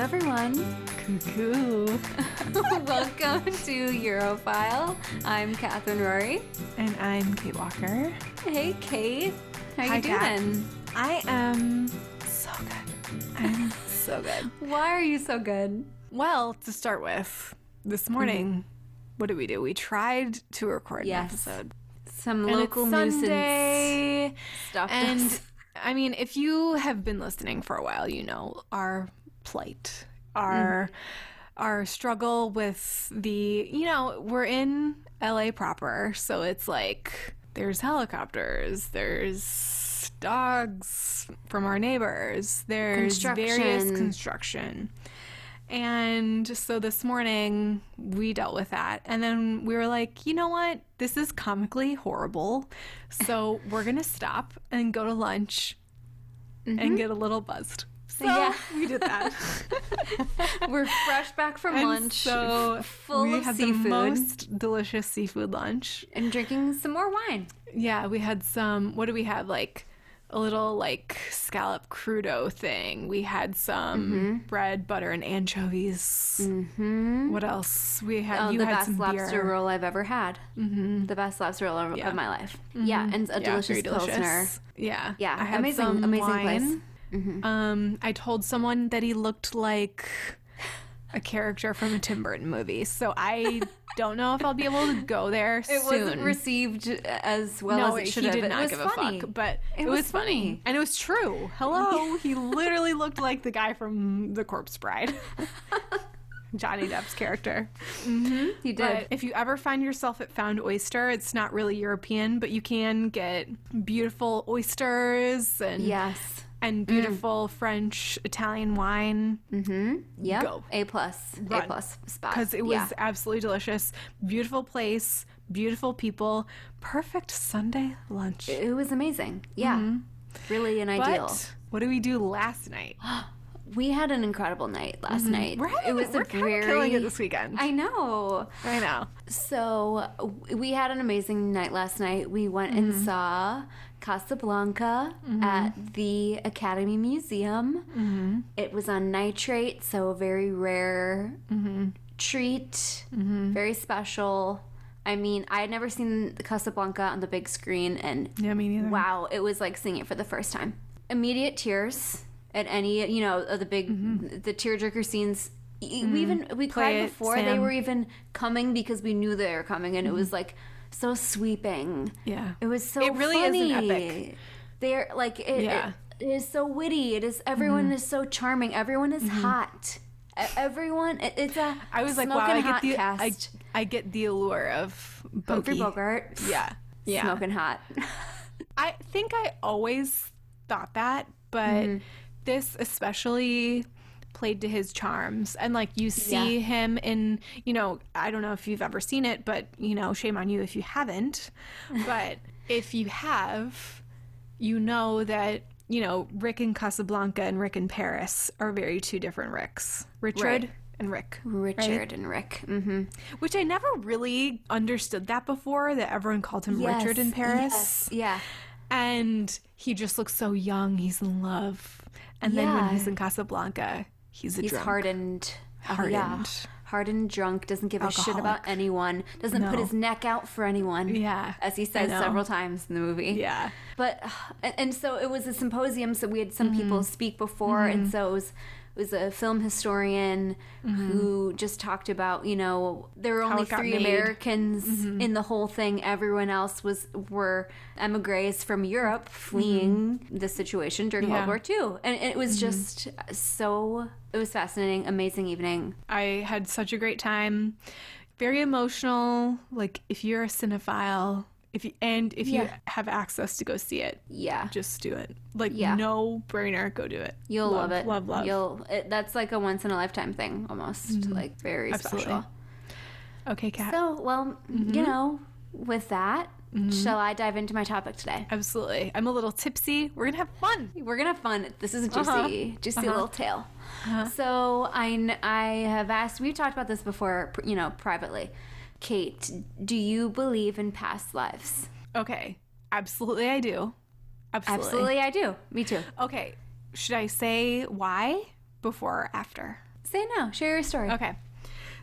everyone. Cuckoo. Welcome to Europhile. I'm Catherine Rory. And I'm Kate Walker. Hey, Kate. How Hi, you Kat. doing? I am so good. I'm so good. Why are you so good? Well, to start with, this mm-hmm. morning, what did we do? We tried to record Yes. an episode. Some And local nuisance stuff. And I mean, if you have been listening for a while, you know our plight, our mm-hmm. our struggle with the, you know, we're in LA proper, so it's like there's helicopters, there's dogs from our neighbors, there's various Construction. construction. And so this morning we dealt with that. And then we were like, you know what? This is comically horrible. So we're going to stop and go to lunch and mm-hmm. get a little buzzed. So Yeah. we did that. We're fresh back from And lunch, so full we of had seafood, the most delicious seafood lunch. and drinking some more wine. Yeah, we had some. What do we have? Like a little like scallop crudo thing. We had some Mm-hmm. bread, butter, and anchovies. Mm-hmm. What else? We had. Oh, the had best some lobster beer. roll I've ever had. Mm-hmm. The best lobster roll of, Yeah. of my life. Yeah, and a Yeah, delicious delicious. pilsner. Yeah, Yeah, I had amazing- some amazing wine. place. Um, I told someone that he looked like a character from a Tim Burton movie, so I don't know if I'll be able to go there It soon. wasn't received as well no, as it should have. did not give funny. a fuck, but It it, was was, funny. funny. and it was true. Hello, he literally looked like the guy from The Corpse Bride, Johnny Depp's character. he did. But if you ever find yourself at Found Oyster, it's not really European, but you can get beautiful oysters and yes. And beautiful French Italian wine Mm-hmm. Yeah. Go. A plus. A plus spot. because it was Yeah. absolutely delicious. Beautiful place, beautiful people, perfect Sunday lunch. It was amazing. Yeah. Really an ideal. But what did we do last night? We had an incredible night last night. We're having, it was we're a very killing it this weekend. I know. I know. So we had an amazing night last night. We went and Mm-hmm. saw Casablanca at the Academy Museum. Mm-hmm. It was on nitrate, so a very rare Mm-hmm. treat, very special. I mean, I had never seen the Casablanca on the big screen, and Yeah, me neither. wow, it was like seeing it for the first time. Immediate tears at any, you know, of the big, the tearjerker scenes. We even we Mm-hmm. Play cried it, before they were even coming because we knew they were coming, and it was like so sweeping. Yeah. It was so It really is an epic. They're like it, Yeah. it, it is so witty. It is everyone Mm-hmm. is so charming. Everyone is hot. E- Everyone, it- it's a I was like, wow, I get the cast. I get the allure of Humphrey Bogey. Bogart, Yeah. Yeah. smoking hot. I think I always thought that, but Mm-hmm. this especially played to his charms. And like you see Yeah. him in, you know, I don't know if you've ever seen it, but you know, shame on you if you haven't. But if you have, you know that, you know, Rick in Casablanca and Rick in Paris are very two different Ricks. Richard Right. and Rick. Richard and Rick. hmm Which I never really understood that before, that everyone called him Richard in Paris. Yes, yeah. And he just looks so young. He's in love. And then when he's in Casablanca, he's a He's drunk. hardened. Uh, Hardened. Yeah. Hardened, drunk, doesn't give a shit Alcoholic. about anyone, doesn't put No. his neck out for anyone. Yeah, As he I says know. several times in the movie. Yeah. But, and, and so it was a symposium, so we had some Mm-hmm. people speak before, and so it was, was a film historian who just talked about, you know, there were Mm-hmm. Only three made. Mm-hmm. Americans in the whole thing. Everyone else was were emigres from Europe fleeing the situation during Mm-hmm. Yeah. World War II. And it was just so, it was fascinating, amazing evening. I had such a great time. Very emotional. Like if you're a cinephile, if you and if you have access to go see it, Yeah. just do it. Like Yeah. no brainer, go do it. You'll love, it. Love, love. You'll. It, that's like a once in a lifetime thing, almost like very Absolutely. special. okay, Kat. So, well, Mm-hmm. you know, with that, shall I dive into my topic today? Absolutely. I'm a little tipsy. We're gonna have fun. We're gonna have fun. This is a juicy, Uh-huh. juicy Uh-huh. little tale. So I, I have asked. We've talked about this before, you know, privately. Kate, do you believe in past lives? Okay. Absolutely I do. Absolutely. Absolutely, I do. Me too. Okay. Should I say why before or after? Say no. Share your story. Okay.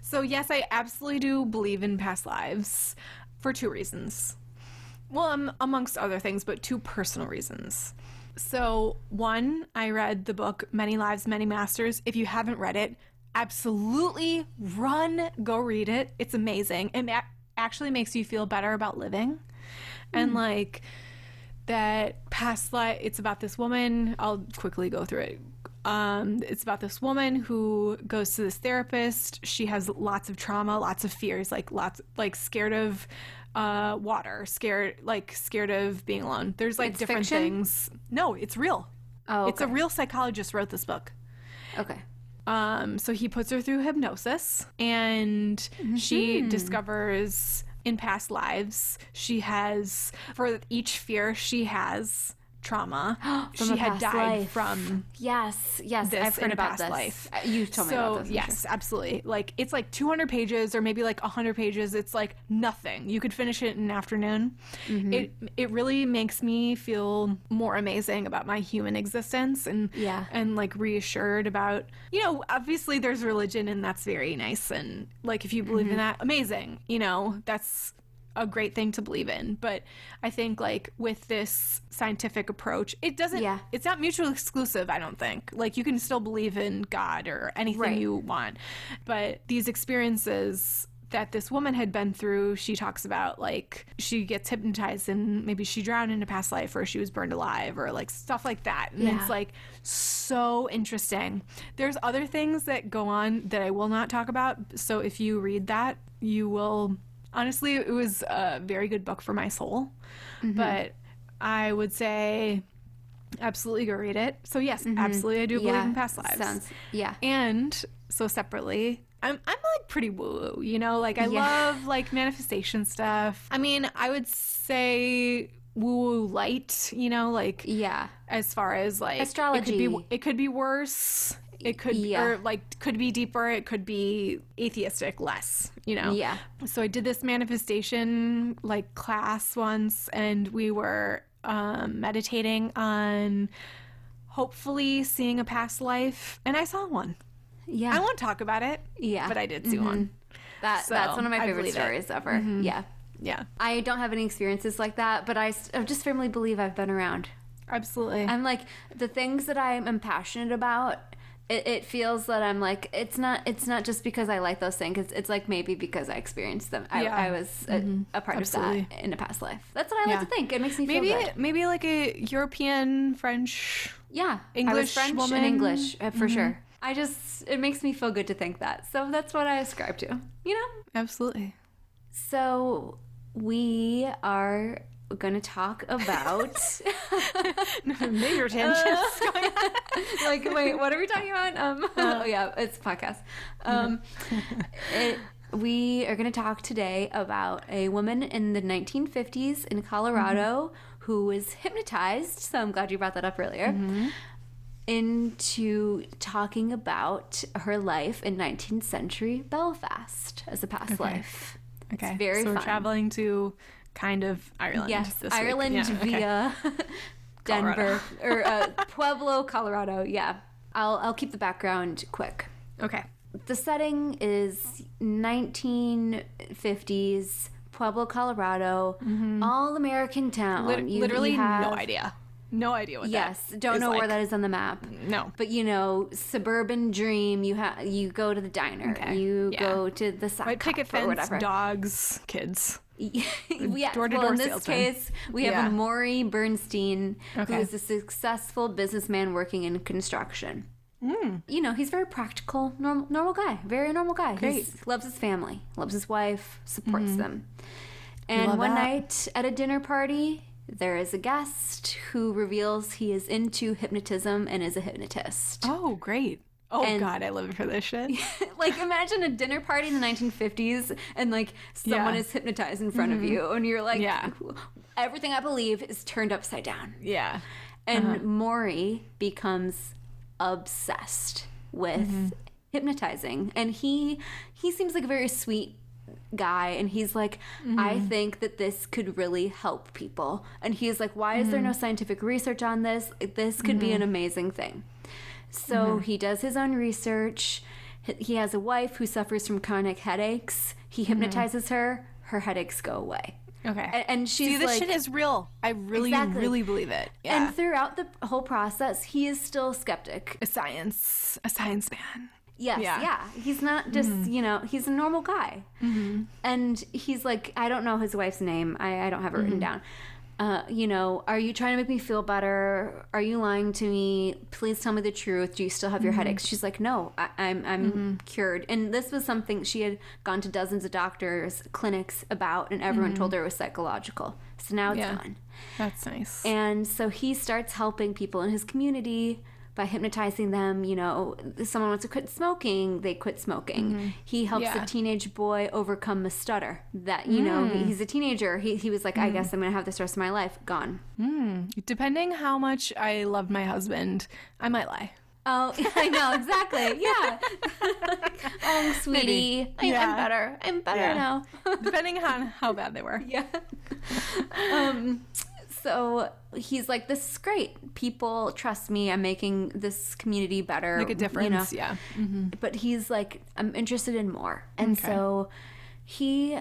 So, yes, I absolutely do believe in past lives for two reasons. Well, um, amongst other things, but two personal reasons. So, one, I read the book Many Lives, Many Masters. If you haven't read it, absolutely run, go read it. It's amazing. It ma- actually makes you feel better about living. And like that past life, it's about this woman. I'll quickly go through it. Um, it's about this woman who goes to this therapist. She has lots of trauma, lots of fears, like lots, like scared of uh, water, scared, like scared of being alone. There's like It's different fiction? things. No, it's real. Oh, It's a real psychologist wrote this book. Okay. Um, so he puts her through hypnosis, and she Mm-hmm. discovers in past lives she has for each fear she has trauma. She had died life. from Yes. Yes. this I've heard in a about past this. life. Uh, You told me so about this. Yes, sure. absolutely. Like it's like 200 pages or maybe like 100 pages. It's like nothing. You could finish it in an afternoon. Mm-hmm. It it really makes me feel more amazing about my human existence and Yeah. and like reassured about you know obviously there's religion and that's very nice and like if you believe Mm-hmm. in that amazing you know that's a great thing to believe in but i think like with this scientific approach it doesn't Yeah. it's not mutually exclusive i don't think like you can still believe in god or anything Right. you want but these experiences that this woman had been through she talks about like she gets hypnotized and maybe she drowned in a past life or she was burned alive or like stuff like that and Yeah. it's like so interesting there's other things that go on that i will not talk about so if you read that you will honestly it was a very good book for my soul mm-hmm. but i would say absolutely go read it so yes mm-hmm. absolutely i do believe in past lives Sounds. Yeah. and so separately, I'm I'm like pretty woo woo, you know, like I Yeah. love like manifestation stuff. I mean, I would say woo woo light, you know, like Yeah. as far as like It could Astrology. be it could be worse. It could Yeah. or like could be deeper. It could be atheistic less, you know. Yeah. So I did this manifestation like class once, and we were um, meditating on hopefully seeing a past life, and I saw one. Yeah. I won't talk about it. Yeah. but I did see one. that so, that's one of my favorite believe it. Mm-hmm. stories ever. Yeah. Yeah, I don't have any experiences like that, but I just firmly believe I've been around. absolutely. I'm like the things that I'm, am passionate about. It, it feels that I'm like it's not it's not just because I like those things. It's, it's like maybe because I experienced them. I, Yeah. I was a, a part Absolutely. of that in a past life. That's what I Yeah. like to think. It makes me maybe feel good. maybe like a European French. Yeah, I was English French woman. and English uh, for sure. I just it makes me feel good to think that. So that's what I ascribe to. You know. Absolutely. So we are going to talk about. Major tangents. like wait what are we talking about? Um oh yeah it's a podcast. Um it, we are going to talk today about a woman in the 1950s in colorado who was hypnotized so i'm glad you brought that up earlier into talking about her life in 19th century belfast as a past life. Okay. it's very so we're traveling to kind of Ireland. Yes. Ireland Yeah, okay. via Denver or uh, Pueblo, Colorado. Yeah, I'll I'll keep the background quick. Okay. The setting is 1950s Pueblo, Colorado, all American town. Mm-hmm. Lit- You- literally you have- no idea. No idea what Yes, don't know where that is on the map. No. But you know, suburban dream. You have you go to the diner. Okay, You yeah. go to the White picket fence, whatever. dogs, kids. Yes, door-to-door well, in this salesman. case, we have Yeah. Morey Bernstein, who Okay. is a successful businessman working in construction. Hmm. You know, he's very practical, normal, normal guy, very normal guy. He Great. Mm-hmm. loves his family, loves his wife, supports them. And love one that. night at a dinner party, there is a guest who reveals he is into hypnotism and is a hypnotist. Oh, great. Oh And- God, I live for this shit. like imagine a dinner party in the 1950s and like someone Yeah. Mm-hmm. is hypnotized in front of you and you're like Yeah. everything i believe is turned upside down yeah. and Uh-huh. morey becomes obsessed with Mm-hmm. hypnotizing and he he seems like a very sweet guy and he's like i Mm-hmm. think that this could really help people and he's like why is there Mm-hmm. no scientific research on this this could be an amazing thing so Mm-hmm. he does his own research He- has a wife who suffers from chronic headaches. He hypnotizes her. Her headaches go away. Okay. A- And she's See, this like, shit is real. I really, Exactly. really believe it. Yeah. and throughout the whole process, he is still skeptic. a science, a science man. Yes, Yeah. yeah. He's not just, mm. you know, he's a normal guy. Mm-hmm. And he's like, I don't know his wife's name. I, I don't have it written mm-hmm. down. Uh, you know, are you trying to make me feel better? Are you lying to me? Please tell me the truth. Do you still have your mm-hmm. headaches? She's like, no, I, I'm I'm cured. And this was something she had gone to dozens of doctors, clinics about, and everyone told her it was psychological. So now it's Yeah. gone. That's nice. And so he starts helping people in his community by hypnotizing them. You know, someone wants to quit smoking, they quit smoking. Mm-hmm. He helps Yeah. a teenage boy overcome a stutter that, you know, mm. he's a teenager. He, he was like, I mm. guess I'm going to have this rest of my life. Gone. Mm. Depending how much I love my husband, I might lie. Oh, I know, exactly. Yeah. oh, sweetie. I, I'm Yeah. better. I'm better Yeah. now. Depending on how bad they were. yeah. um, so he's like, this is great. People trust me. I'm making this community better. Make a you know? difference. Yeah. Mm-hmm. But he's like, I'm interested in more. And Okay. so he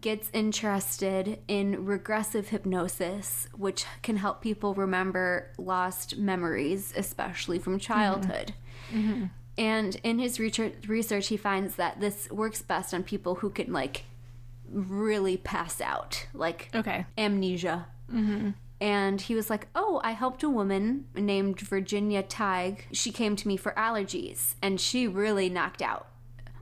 gets interested in regressive hypnosis, which can help people remember lost memories, especially from childhood. Mm-hmm. Mm-hmm. And in his research, research, he finds that this works best on people who can like really pass out, like Okay. amnesia. Mm-hmm. And he was like, Oh, I helped a woman named Virginia Tighe. She came to me for allergies and she really knocked out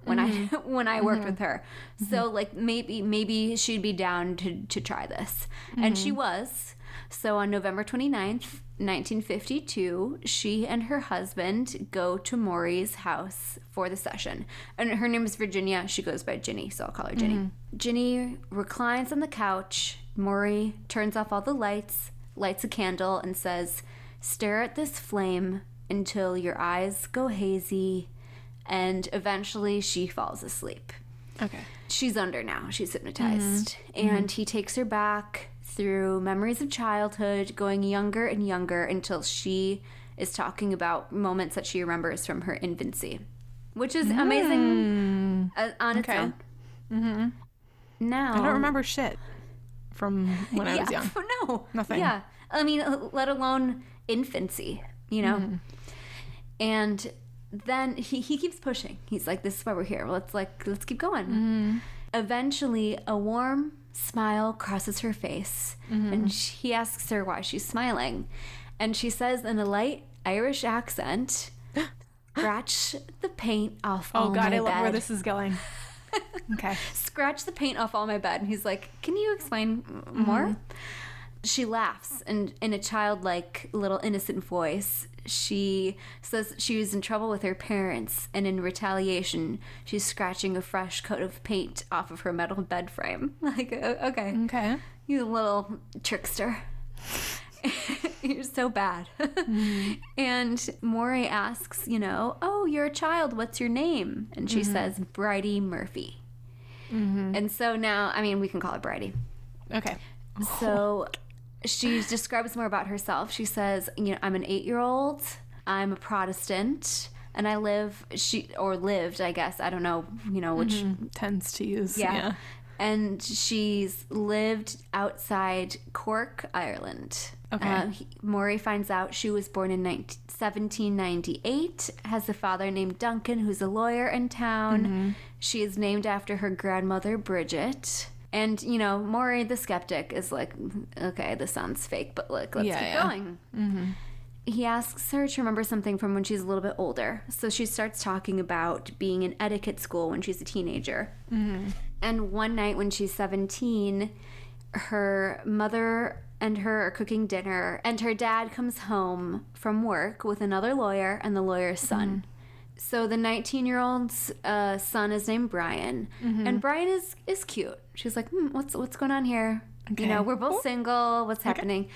when I mm-hmm. when I worked mm-hmm. with her. So like maybe maybe she'd be down to, to try this. And she was. So on November 29th, 1952, she and her husband go to Morey's house for the session. And her name is Virginia. She goes by Ginny, so I'll call her Ginny. Ginny reclines on the couch. Morey turns off all the lights, lights a candle, and says, Stare at this flame until your eyes go hazy. And eventually she falls asleep. Okay. She's under now. She's hypnotized. And he takes her back through memories of childhood, going younger and younger until she is talking about moments that she remembers from her infancy, which is amazing uh, on its Okay. own. Mm-hmm. Now, I don't remember shit from when I was young. no, Nothing. Yeah, I mean, uh, let alone infancy. You know, Mm-hmm. and then he he keeps pushing. He's like, "This is why we're here. Let's like let's keep going." Mm-hmm. Eventually, a warm smile crosses her face, Mm-hmm. and she, he asks her why she's smiling, and she says in a light Irish accent. Scratch the paint off Oh God, I love where this is going. Okay. scratch the paint off all my bed. And he's like, Can you explain more? Mm-hmm. She laughs and in a childlike little innocent voice, she says she was in trouble with her parents and in retaliation, she's scratching a fresh coat of paint off of her metal bed frame. Like, okay, Okay. you little trickster. You're so bad. Mm-hmm. And Morey asks, you know, oh, you're a child. What's your name? And she mm-hmm. says, Bridey Murphy. Mm-hmm. And so now, I mean, we can call her Bridey. Okay. So she describes more about herself. She says, you know, I'm an eight year old, I'm a Protestant, and I live, she, or lived, I guess. I don't know, you know, which Tends to use. yeah. Yeah. And she's lived outside Cork, Ireland. Okay. Uh, he, Morey finds out she was born in 19, 1798, has a father named Duncan who's a lawyer in town. Mm-hmm. She is named after her grandmother, Bridget. And, you know, Morey the skeptic is like, okay, this sounds fake, but look, let's Yeah, keep yeah. going he asks her to remember something from when she's a little bit older. So she starts talking about being in etiquette school when she's a teenager. And one night when she's 17, her mother and her are cooking dinner, and her dad comes home from work with another lawyer and the lawyer's son. So the 19 year old's uh, son is named Brian, and Brian is is cute. She's like, hmm, "What's what's going on here? You know, we're both single. What's happening?"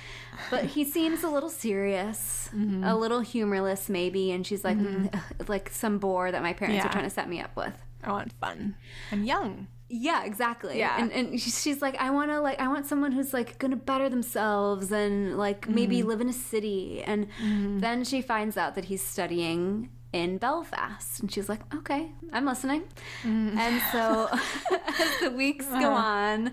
But he seems a little serious, a little humorless, maybe. And she's like, "Mm, like some bore that my parents are trying to set me up with. I want fun. I'm young. Yeah, exactly. Yeah. And and she's like, I want to like I want someone who's like going to better themselves and like maybe mm-hmm. live in a city. And mm-hmm. then she finds out that he's studying in Belfast. And she's like, okay, I'm listening. Mm-hmm. And so as the weeks go uh-huh. on,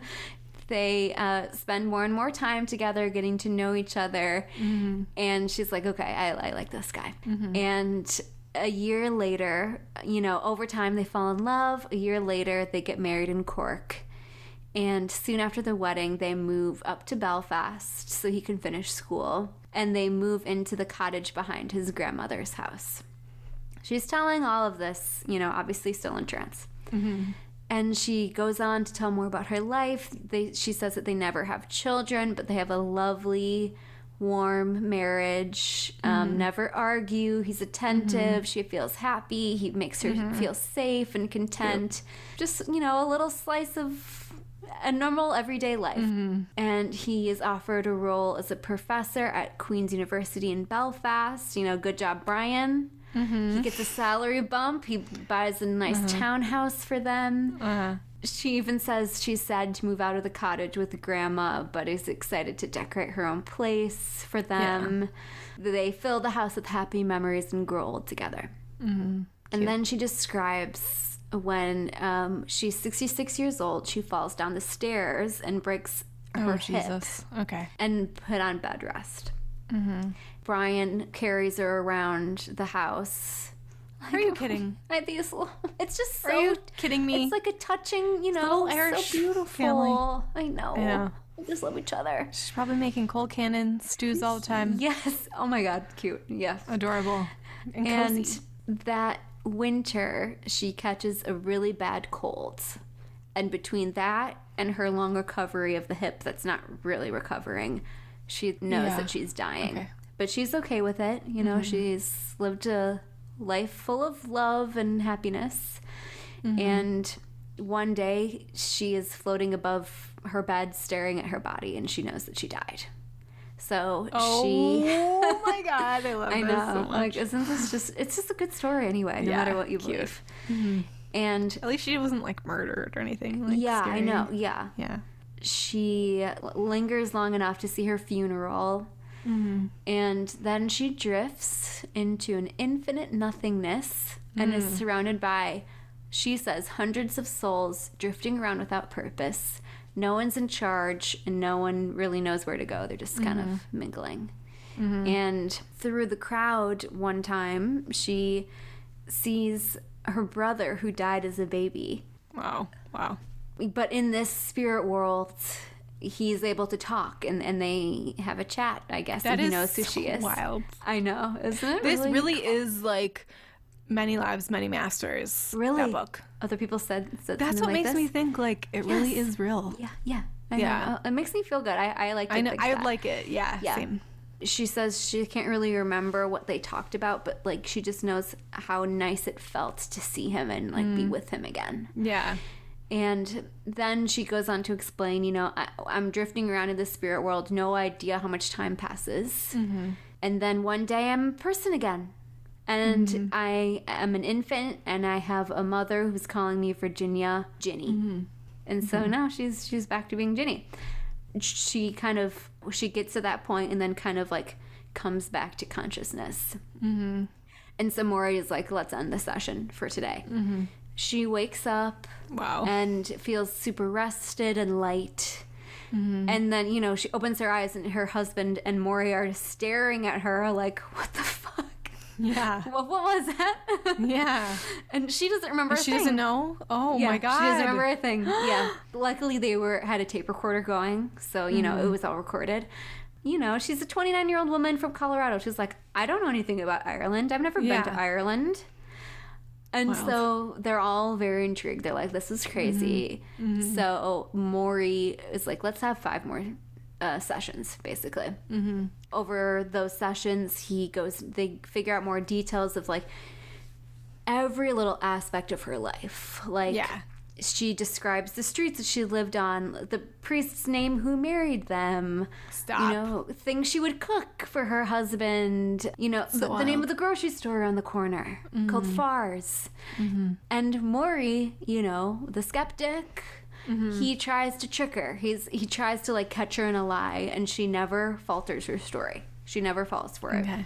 they uh, spend more and more time together getting to know each other. And she's like, okay, I, I like this guy. And a year later, you know, over time they fall in love. A year later, they get married in Cork. And soon after the wedding, they move up to Belfast so he can finish school. And they move into the cottage behind his grandmother's house. She's telling all of this, you know, obviously still in trance. Mm-hmm. And she goes on to tell more about her life. They, she says that they never have children, but they have a lovely, warm marriage. Um, mm-hmm. Never argue. He's attentive. Mm-hmm. She feels happy. He makes her mm-hmm. feel safe and content. Just, you know, a little slice of a normal everyday life. And he is offered a role as a professor at Queen's University in Belfast. You know, good job, Brian. He gets a salary bump. He buys a nice townhouse for them. Uh, She even says she's sad to move out of the cottage with grandma, but is excited to decorate her own place for them. They fill the house with happy memories and grow old together. And then she describes when um, she's 66 years old, she falls down the stairs and breaks her oh, hip Jesus. Okay. and put on bed rest. Brian carries her around the house. Are you kidding? I think it's, it's just so. Are you kidding me? It's like a touching, you know, little so Irish beautiful. family. I know. We just love each other. She's probably making colcannon stews all the time. Yes. Oh my God. Cute. Yes. Adorable. And, And that winter, she catches a really bad cold. And between that and her long recovery of the hip that's not really recovering, she knows Yeah. that she's dying. Okay. But she's okay with it. You know, mm-hmm. she's lived a life full of love and happiness. Mm-hmm. And one day she is floating above her bed, staring at her body, and she knows that she died. So oh she. Oh my god, I love I this know. so much. like, isn't this just? It's just a good story anyway, no Yeah, matter what you cute. believe. Mm-hmm. And At least she wasn't like murdered or anything. Like, yeah, I know. Yeah, Yeah. she lingers long enough to see her funeral, Mm-hmm. and then she drifts into an infinite nothingness and is mm. surrounded by, she says, hundreds of souls drifting around without purpose. No one's in charge, and no one really knows where to go. They're just kind of mm-hmm. mingling. Mm-hmm. And through the crowd, one time, she sees her brother who died as a baby Wow. Wow. but in this spirit world he's able to talk and, and they have a chat i guess That and he is knows who she so is wild. i know isn't it This really, really is like many lives, many masters. Really? That book. other people said, said That's what like makes this? me think like it really is real. yeah yeah I Yeah. know. it makes me feel good i, I like I know. I that. like it. Yeah. Yeah. Same. she says she can't really remember what they talked about but like she just knows how nice it felt to see him and like Mm. be with him again Yeah. And then she goes on to explain, you know, I, I'm drifting around in the spirit world, no idea how much time passes. Mm-hmm. And then one day I'm a person again. And mm-hmm. I am an infant and I have a mother who's calling me Virginia Ginny. Mm-hmm. And so now she's she's back to being Ginny. She kind of she gets to that point and then kind of like comes back to consciousness. And so Morey is like, let's end the session for today. She wakes up Wow. and feels super rested and light. Mm-hmm. And then, you know, she opens her eyes and her husband and morey are staring at her like, what the fuck? yeah. What, what was that? Yeah. and she doesn't remember a She thing. doesn't know. Oh Yeah, my god. She doesn't remember a thing. Yeah. Luckily, they were had a tape recorder going, so you know it mm-hmm. was all recorded. You know, she's a 29 year old woman from Colorado. She's like, I don't know anything about Ireland. I've never Yeah. been to Ireland. And Wild. so they're all very intrigued. They're like, this is crazy. So Morey is like, let's have five more uh, sessions, basically. Mm-hmm. Over those sessions, he goes, they figure out more details of like every little aspect of her life. Like, Yeah. She describes the streets that she lived on, the priest's name who married them. Stop. You know, things she would cook for her husband. You know, the, the name of the grocery store around the corner called mm-hmm. Farr's. Mm-hmm. And Morey, you know, the skeptic, mm-hmm. he tries to trick her. He's he tries to like catch her in a lie, and she never falters her story. She never falls for it. Okay.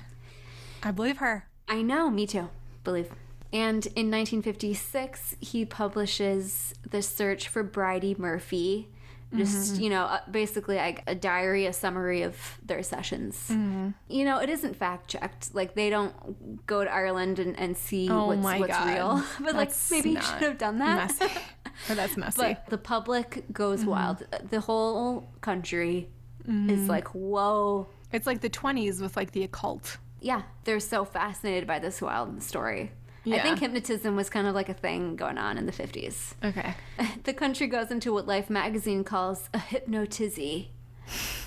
I believe her. I know, me too. believe. And in 1956, he publishes The Search for Bridey Murphy. Just, mm-hmm. you know, basically like a diary, a summary of their sessions. Mm-hmm. You know, it isn't fact checked. Like, they don't go to Ireland and, and see Oh what's, my what's God. real. But, like, maybe not should have done that. Messy. or that's messy. But the public goes mm-hmm. wild. The whole country is like, whoa. it's like the 20s with like the occult. Yeah, they're so fascinated by this wild story. I think hypnotism was kind of like a thing going on in the 50s. Okay. The country goes into what Life magazine calls a hypnotizzy.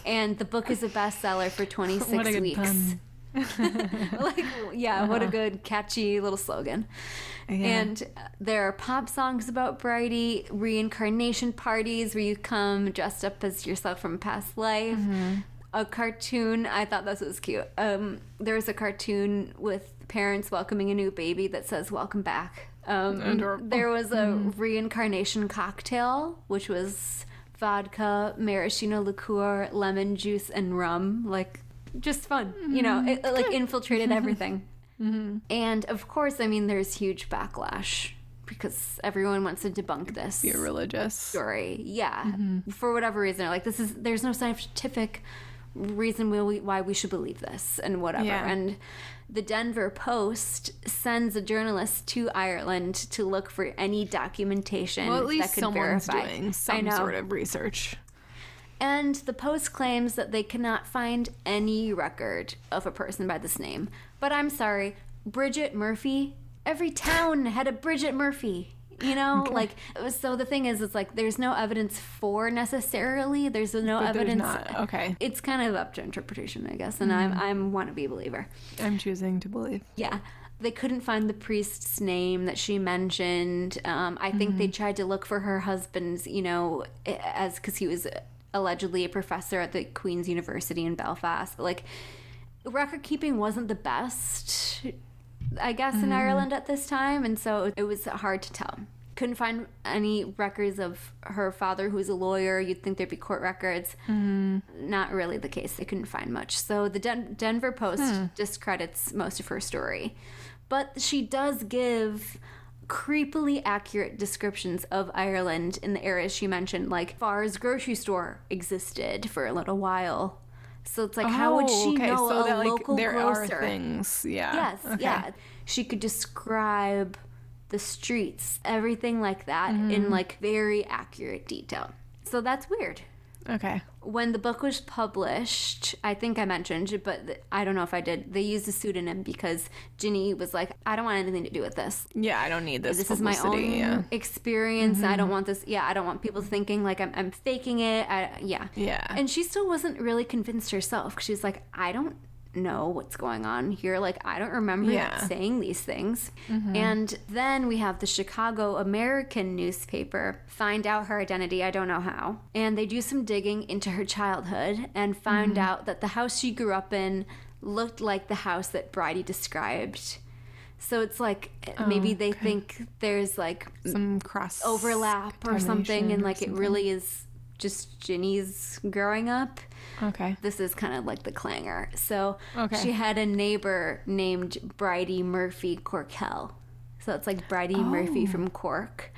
And the book is a bestseller for 26 What a good weeks. like, yeah, what a good, catchy little slogan. Uh-huh. Yeah. And uh, there are pop songs about Bridey, reincarnation parties where you come dressed up as yourself from a past life. Mm-hmm. A cartoon, I thought this was cute. Um, there was a cartoon with parents welcoming a new baby that says "Welcome back." Um, there was a Mm-hmm. reincarnation cocktail, which was vodka, maraschino liqueur, lemon juice, and rum. Like, just fun. You know, Mm-hmm. it, it, like infiltrated everything. And of course, I mean, there's huge backlash because everyone wants to debunk this You're religious. story. Yeah, Mm-hmm. for whatever reason, like this is there's no scientific reason why we, why we should believe this and whatever. Yeah. And the Denver Post sends a journalist to Ireland to look for any documentation Well, at that could verify. doing some sort of research. And the Post claims that they cannot find any record of a person by this name. But I'm sorry, Bridget Murphy. Every town had a Bridget Murphy. You know, like so. The thing is, it's like there's no evidence for necessarily. There's no But there's evidence. not. Okay. It's kind of up to interpretation, I guess. And I'm I'm want to be a believer. I'm choosing to believe. Yeah. They couldn't find the priest's name that she mentioned. Um, I think they tried to look for her husband's, you know, as because he was allegedly a professor at the Queen's University in Belfast. But like, record keeping wasn't the best, I guess, in mm-hmm. Ireland at this time, and so it was hard to tell. Couldn't find any records of her father, who was a lawyer. You'd think there'd be court records. Mm-hmm. Not really the case. They couldn't find much. So the Den- Denver Post hmm. discredits most of her story. But she does give creepily accurate descriptions of Ireland in the areas she mentioned, like Farr's grocery store existed for a little while. So it's like, how would she Oh, okay, know so a that, like, local there grocer? are things. Yeah. Yes, Okay. yeah. She could describe the streets, everything like that, Mm-hmm. in like very accurate detail. So that's weird. Okay. When the book was published, I think I mentioned, but th- I don't know if I did. They used a pseudonym because Ginny was like, "I don't want anything to do with this. Yeah, I don't need this. This is my own Yeah. Mm-hmm. experience. I don't want this. Yeah, I don't want people thinking like I'm, I'm faking it. I, yeah, Yeah. And she still wasn't really convinced herself. She was like, I don't know what's going on here. Like, I don't remember Yeah. Mm-hmm. saying these things. And then we have the Chicago American newspaper find out her identity. I don't know how. And they do some digging into her childhood and find Mm-hmm. out that the house she grew up in looked like the house that Bridey described. So it's like maybe Oh, they think there's like Some cross overlap or something, and or like it something. really is just Ginny's growing up. Okay. This is kind of like the clanger. So Okay. she had a neighbor named Bridie Murphy Corkell. So it's like Bridie Murphy Oh. from Cork.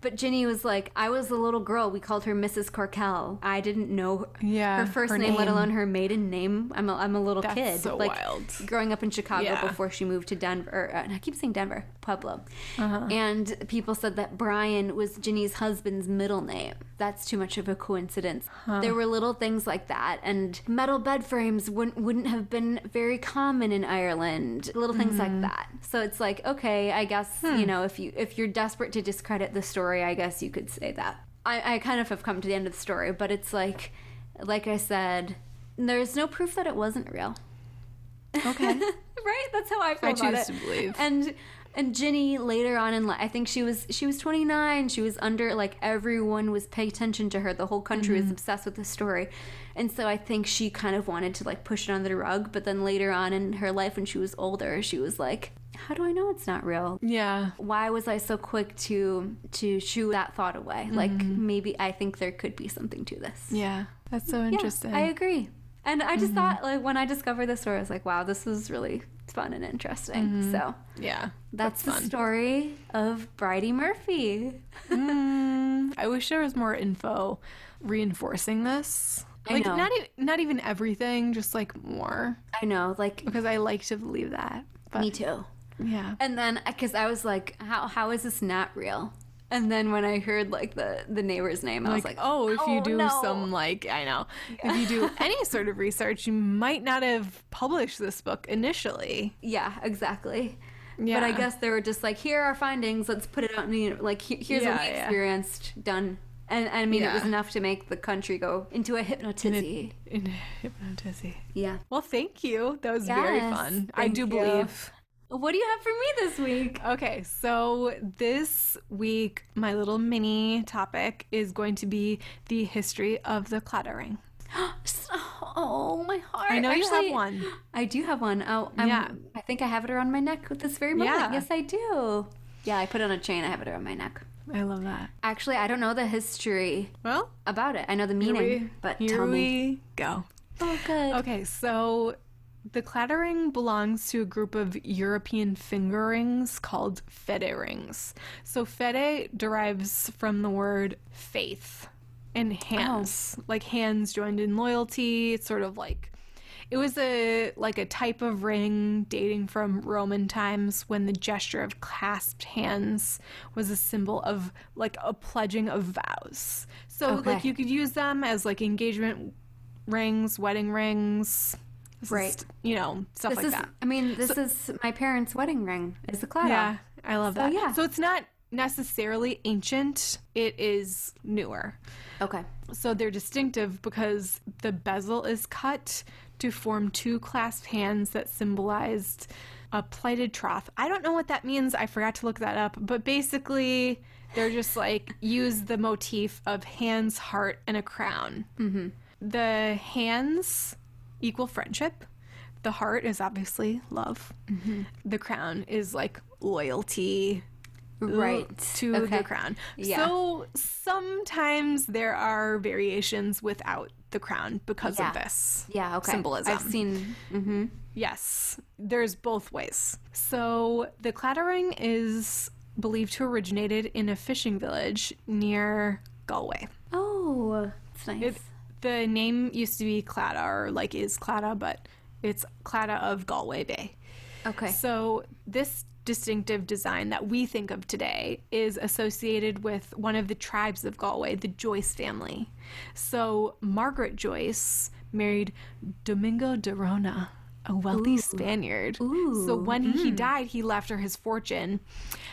But Ginny was like, I was a little girl. We called her Mrs. Corkell. I didn't know Yeah, her first her name, let alone her maiden name. I'm a, I'm a little That's kid. so like wild. growing up in Chicago Yeah. before she moved to Denver. Or, uh, I keep saying Denver, Pueblo. Uh-huh. And people said that Brian was Ginny's husband's middle name. That's too much of a coincidence. There were little things like that, and metal bed frames wouldn't wouldn't have been very common in Ireland. Little things Mm-hmm. like that. So it's like, okay, I guess Hmm. you know if you if you're desperate to discredit the story, I guess you could say that. I, I kind of have come to the end of the story, but it's like, like I said, there's no proof that it wasn't real. Okay. right? That's how I feel I about choose to believe. And and Ginny later on in life, I think she was she was 29. She was under like everyone was paying attention to her. The whole country Mm-hmm. was obsessed with the story, and so I think she kind of wanted to like push it under the rug. But then later on in her life, when she was older, she was like, "How do I know it's not real?" yeah. Why was I so quick to to shoo that thought away? Like Mm-hmm. maybe I think there could be something to this. Yeah. That's so interesting. Yeah, I agree. And I just thought, like, when I discovered this story, I was like, wow, this is really fun and interesting. So Yeah. that's, the story of Bridey Murphy. Mm, I wish there was more info reinforcing this. I Like know. not e- not even everything, just like more I know, like because I like to believe that. But me too. yeah. And then because I was like, how how is this not real? And then when I heard like the the neighbor's name, I was like, like, oh, if you oh, do no. some like I know, if you do any sort of research, you might not have published this book initially. yeah, exactly. Yeah. But I guess they were just like, here are our findings. Let's put it out. In the, like, here's Yeah, what we yeah. experienced. Done. And I mean, it was enough to make the country go into a hypnotizzy. in hypnotism. Yeah. Well, thank you. That was very Yes, fun. I do you. believe. What do you have for me this week? Okay, so this week, my little mini topic is going to be the history of the claddagh ring. Oh, my heart. I know you have one. I do have one. Oh, I'm, Yeah. I think I have it around my neck at this very moment. Yeah. Yes, I do. Yeah, I put it on a chain. I have it around my neck. I love that. Actually, I don't know the history Well, about it. I know the here meaning, we, but here tell me. go. Oh, good. Okay, so the claddagh ring belongs to a group of European finger rings called fede rings. So fede derives from the word faith and oh. hands, like hands joined in loyalty. It's sort of like it was a like a type of ring dating from Roman times when the gesture of clasped hands was a symbol of like a pledging of vows. So Okay. like you could use them as like engagement rings, wedding rings, This is, Right. you know, stuff This like is, that. I mean, this is my parents' wedding ring. Is the claddagh. Yeah, I love So, that. yeah. So it's not necessarily ancient, it is newer. Okay. So they're distinctive because the bezel is cut to form two clasped hands that symbolized a plighted troth. I don't know what that means. I forgot to look that up. But basically, they're just like use the motif of hands, heart, and a crown. Mm-hmm. The hands equal friendship. The heart is obviously love. The crown is like loyalty, Right. to Okay. the crown. Yeah. So sometimes there are variations without the crown because Yeah. of this. Yeah. Okay. Symbolism. I've seen. Mm-hmm. Yes, there's both ways. So the claddagh ring is believed to originated in a fishing village near Galway. Oh, it's nice. It, the name used to be Claddagh, or like is Claddagh, but it's Claddagh of Galway Bay. okay. So, this distinctive design that we think of today is associated with one of the tribes of Galway, the Joyce family. So, Margaret Joyce married Domingo de Rona, Oh, a wealthy Spaniard. So, when he hmm. died, he left her his fortune.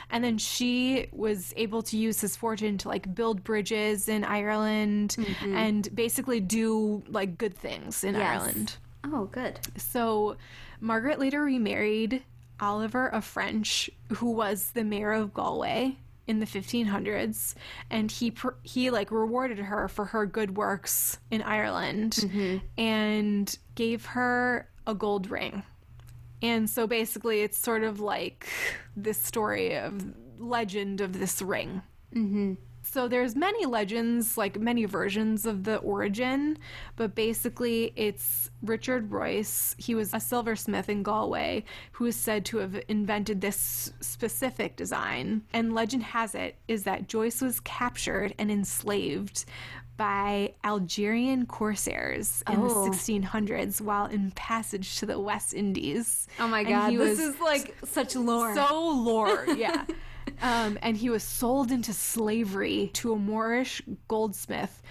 And then she was able to use his fortune to like build bridges in Ireland mm-hmm. and basically do like good things in Yes. Ireland. Oh, good. So, Margaret later remarried Oliver of French, who was the mayor of Galway in the 1500s, and he pr- he like rewarded her for her good works in Ireland mm-hmm. and gave her a gold ring. And so basically, it's sort of like this story of legend of this ring. Mm-hmm. So there's many legends, like many versions of the origin, but basically it's Richard Joyce. He was a silversmith in Galway who is said to have invented this specific design. And legend has it is that Joyce was captured and enslaved by Algerian corsairs in Oh. the 1600s while in passage to the West Indies. Oh my god, this was is like such lore. so lore, yeah. um, and he was sold into slavery to a Moorish goldsmith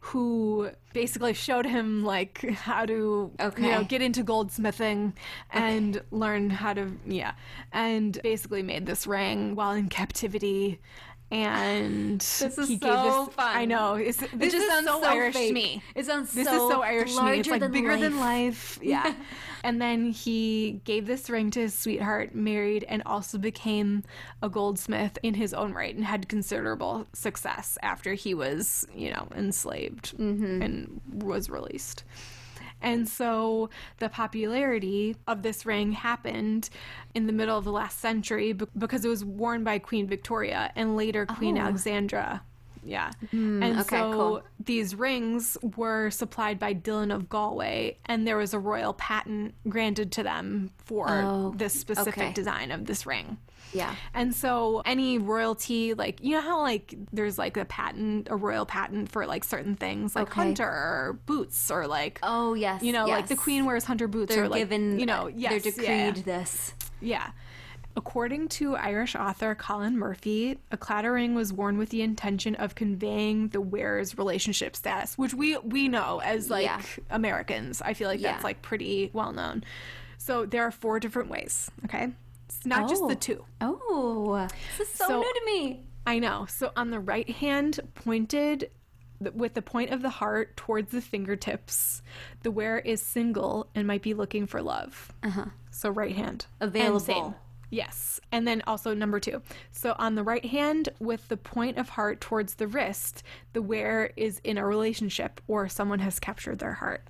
who basically showed him like how to you know get into goldsmithing and learn how to yeah and basically made this ring while in captivity and This is he so this, fun. I know it's, this it just is sounds so, so, Irish fake. to me It sounds this so is so Irish to me. It's like than bigger than life. life. Yeah. and then he gave this ring to his sweetheart, married, and also became a goldsmith in his own right and had considerable success after he was, you know, enslaved mm-hmm. and was released. And so the popularity of this ring happened in the middle of the last century because it was worn by Queen Victoria and later Queen Oh. Alexandra Yeah. Mm, and okay, so cool. these rings were supplied by Dillon of Galway, and there was a royal patent granted to them for Oh, this specific okay. design of this ring. Yeah. And so any royalty, like you know how like there's like a patent, a royal patent for like certain things, like Okay. hunter or boots, or like Oh yes. you know, like the queen wears hunter boots, They're or like given. you know, yes, They're yeah, decreed this. yeah. According to Irish author Colin Murphy, a claddagh ring was worn with the intention of conveying the wearer's relationship status, which we we know as like Yeah. Americans. I feel like that's like pretty well known. So there are four different ways. Okay, it's not just Oh. the two. Oh, this is so, So- new to me. I know. So on the right hand, pointed with the point of the heart towards the fingertips, the wearer is single and might be looking for love. Uh-huh. So right hand. And Available. Yes. And then also number two. So on the right hand, with the point of heart towards the wrist, the wearer is in a relationship or someone has captured their heart.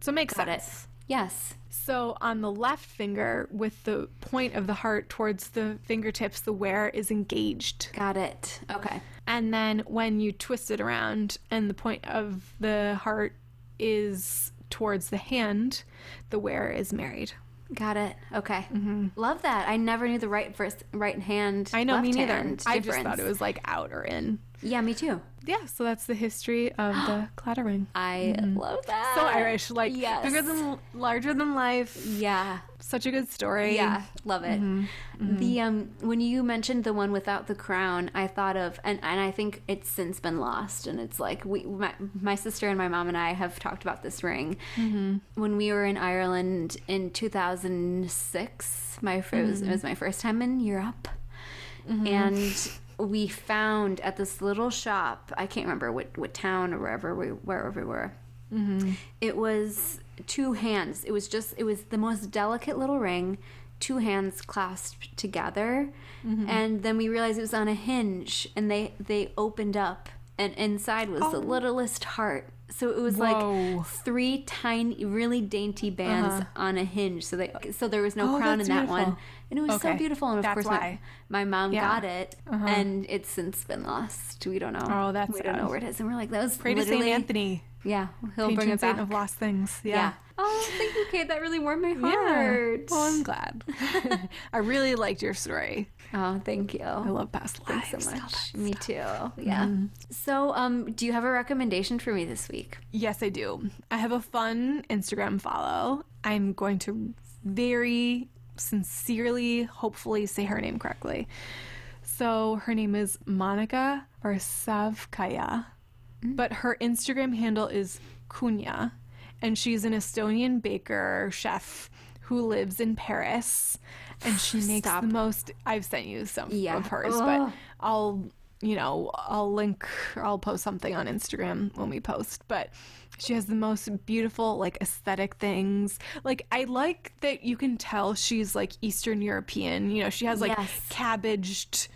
So it makes Got it. sense. Yes. So on the left finger, with the point of the heart towards the fingertips, the wearer is engaged. Got it. Okay. And then when you twist it around and the point of the heart is towards the hand, the wearer is married. Got it. Okay. Love that. I never knew the right first right hand. Mm-hmm. I know, me neither. I just thought it was like out or in. Yeah, me too. Yeah, so that's the history of the claddagh ring. I mm-hmm. love that. So Irish, like Yes. bigger than larger than life. Yeah. Such a good story. Yeah, love it. Mm-hmm. Mm-hmm. The um when you mentioned the one without the crown, I thought of and and I think it's since been lost and it's like we my, my sister and my mom and I have talked about this ring. When we were in Ireland in 2006, my fir- it, was, it was my first time in Europe. And we found at this little shop, I can't remember what, what town or wherever we wherever we were. Mm-hmm. It was two hands. It was just, it was the most delicate little ring, two hands clasped together. Mm-hmm. And then we realized it was on a hinge and they, they opened up and inside was the oh. littlest heart. So it was Whoa. like three tiny, really dainty bands on a hinge. So they, so there was no Oh, crown in that beautiful. one, and it was so beautiful. And of That's course, my, my mom Yeah. Uh-huh. got it, and it's since been lost. We don't know. Oh, that's we don't know where it is. And we're like, that was Pray to Saint Anthony, yeah, he'll bring patron it saint back. of lost things. yeah. Yeah. Oh, thank you, Kate. That really warmed my Yeah. heart. Well, I'm glad. I really liked your story. Oh, thank you. I love past lives. Thanks so much. that Me stuff. too. Yeah. Mm-hmm. So, um, do you have a recommendation for me this week? Yes, I do. I have a fun Instagram follow. I'm going to very sincerely, hopefully, say her name correctly. So her name is Monica Arsavkaya, but her Instagram handle is Kunya, and she's an Estonian baker chef who lives in Paris, and she makes Stop. the most. I've sent you some Yeah. of hers, Ugh. but oh. I'll you know I'll link I'll post something on Instagram when we post, but. She has the most beautiful, like aesthetic things. Like I like that you can tell she's like Eastern European. You know, she has like Yes. cabbaged,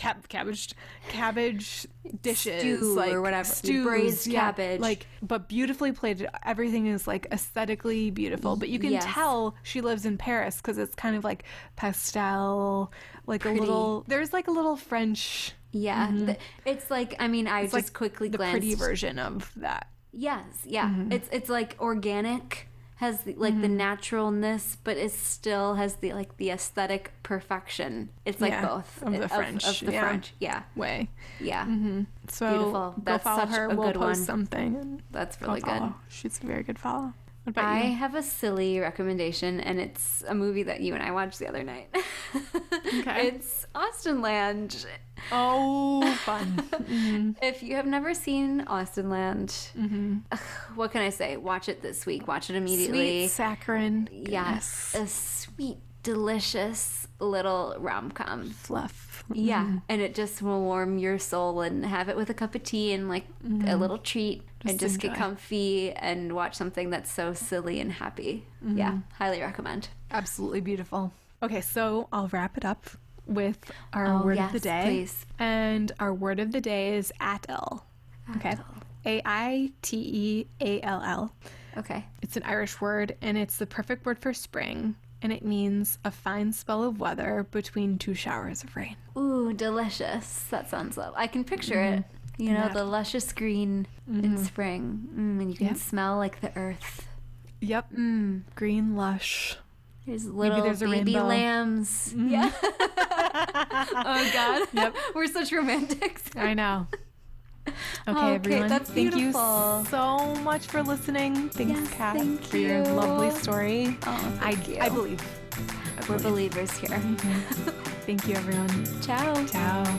cab, cabbaged, cabbage dishes, Stew like or whatever. stews, Braised yeah, cabbage. like but beautifully plated. Everything is like aesthetically beautiful, but you can Yes. tell she lives in Paris because it's kind of like pastel, like a little. There's like a little French. Yeah. th- it's like, I mean, I It's just like quickly the glanced. pretty version of that. Yes, yeah. Mm-hmm. It's it's like organic, has the, like the mm-hmm. naturalness, but it still has the like the aesthetic perfection. It's like Yeah, both of the French, Of, French, the yeah. French. Yeah, Way. yeah. Mm-hmm. So Beautiful. go That's follow such her. a we'll good post one. something. That's really good. She's a very good follow. I have a silly recommendation, and it's a movie that you and I watched the other night. Okay. It's Austenland. Oh, fun. If you have never seen Austenland, Mm-hmm. what can I say? Watch it this week. Watch it immediately. Sweet saccharine. Yes, goodness. a sweet, delicious little rom com. Fluff. Yeah, mm-hmm. and it just will warm your soul and have it with a cup of tea and like a mm-hmm. little treat and Just just get comfy and watch something that's so silly and happy. Yeah, mm-hmm. highly recommend. Absolutely beautiful. Okay, so I'll wrap it up with our Oh, word of the day. please. And our word of the day is aiteall. Okay. A I T E A L L. Okay. It's an Irish word and it's the perfect word for spring. And it means a fine spell of weather between two showers of rain. Ooh, delicious. That sounds lovely. I can picture it. You know, Yep. the luscious green in spring. Mm, and you can Yep. smell like the earth. Yep. Mm. Green lush. There's little there's a baby rainbow. lambs. Yeah. oh God. Yep. We're such romantics. I know. Okay, Okay, everyone. that's thank beautiful. you so much for listening. Thanks, Yes, Kat, thank for your lovely story. Oh, I, you. I believe. I We're believers here. Mm-hmm. Thank you, everyone. Ciao. Ciao.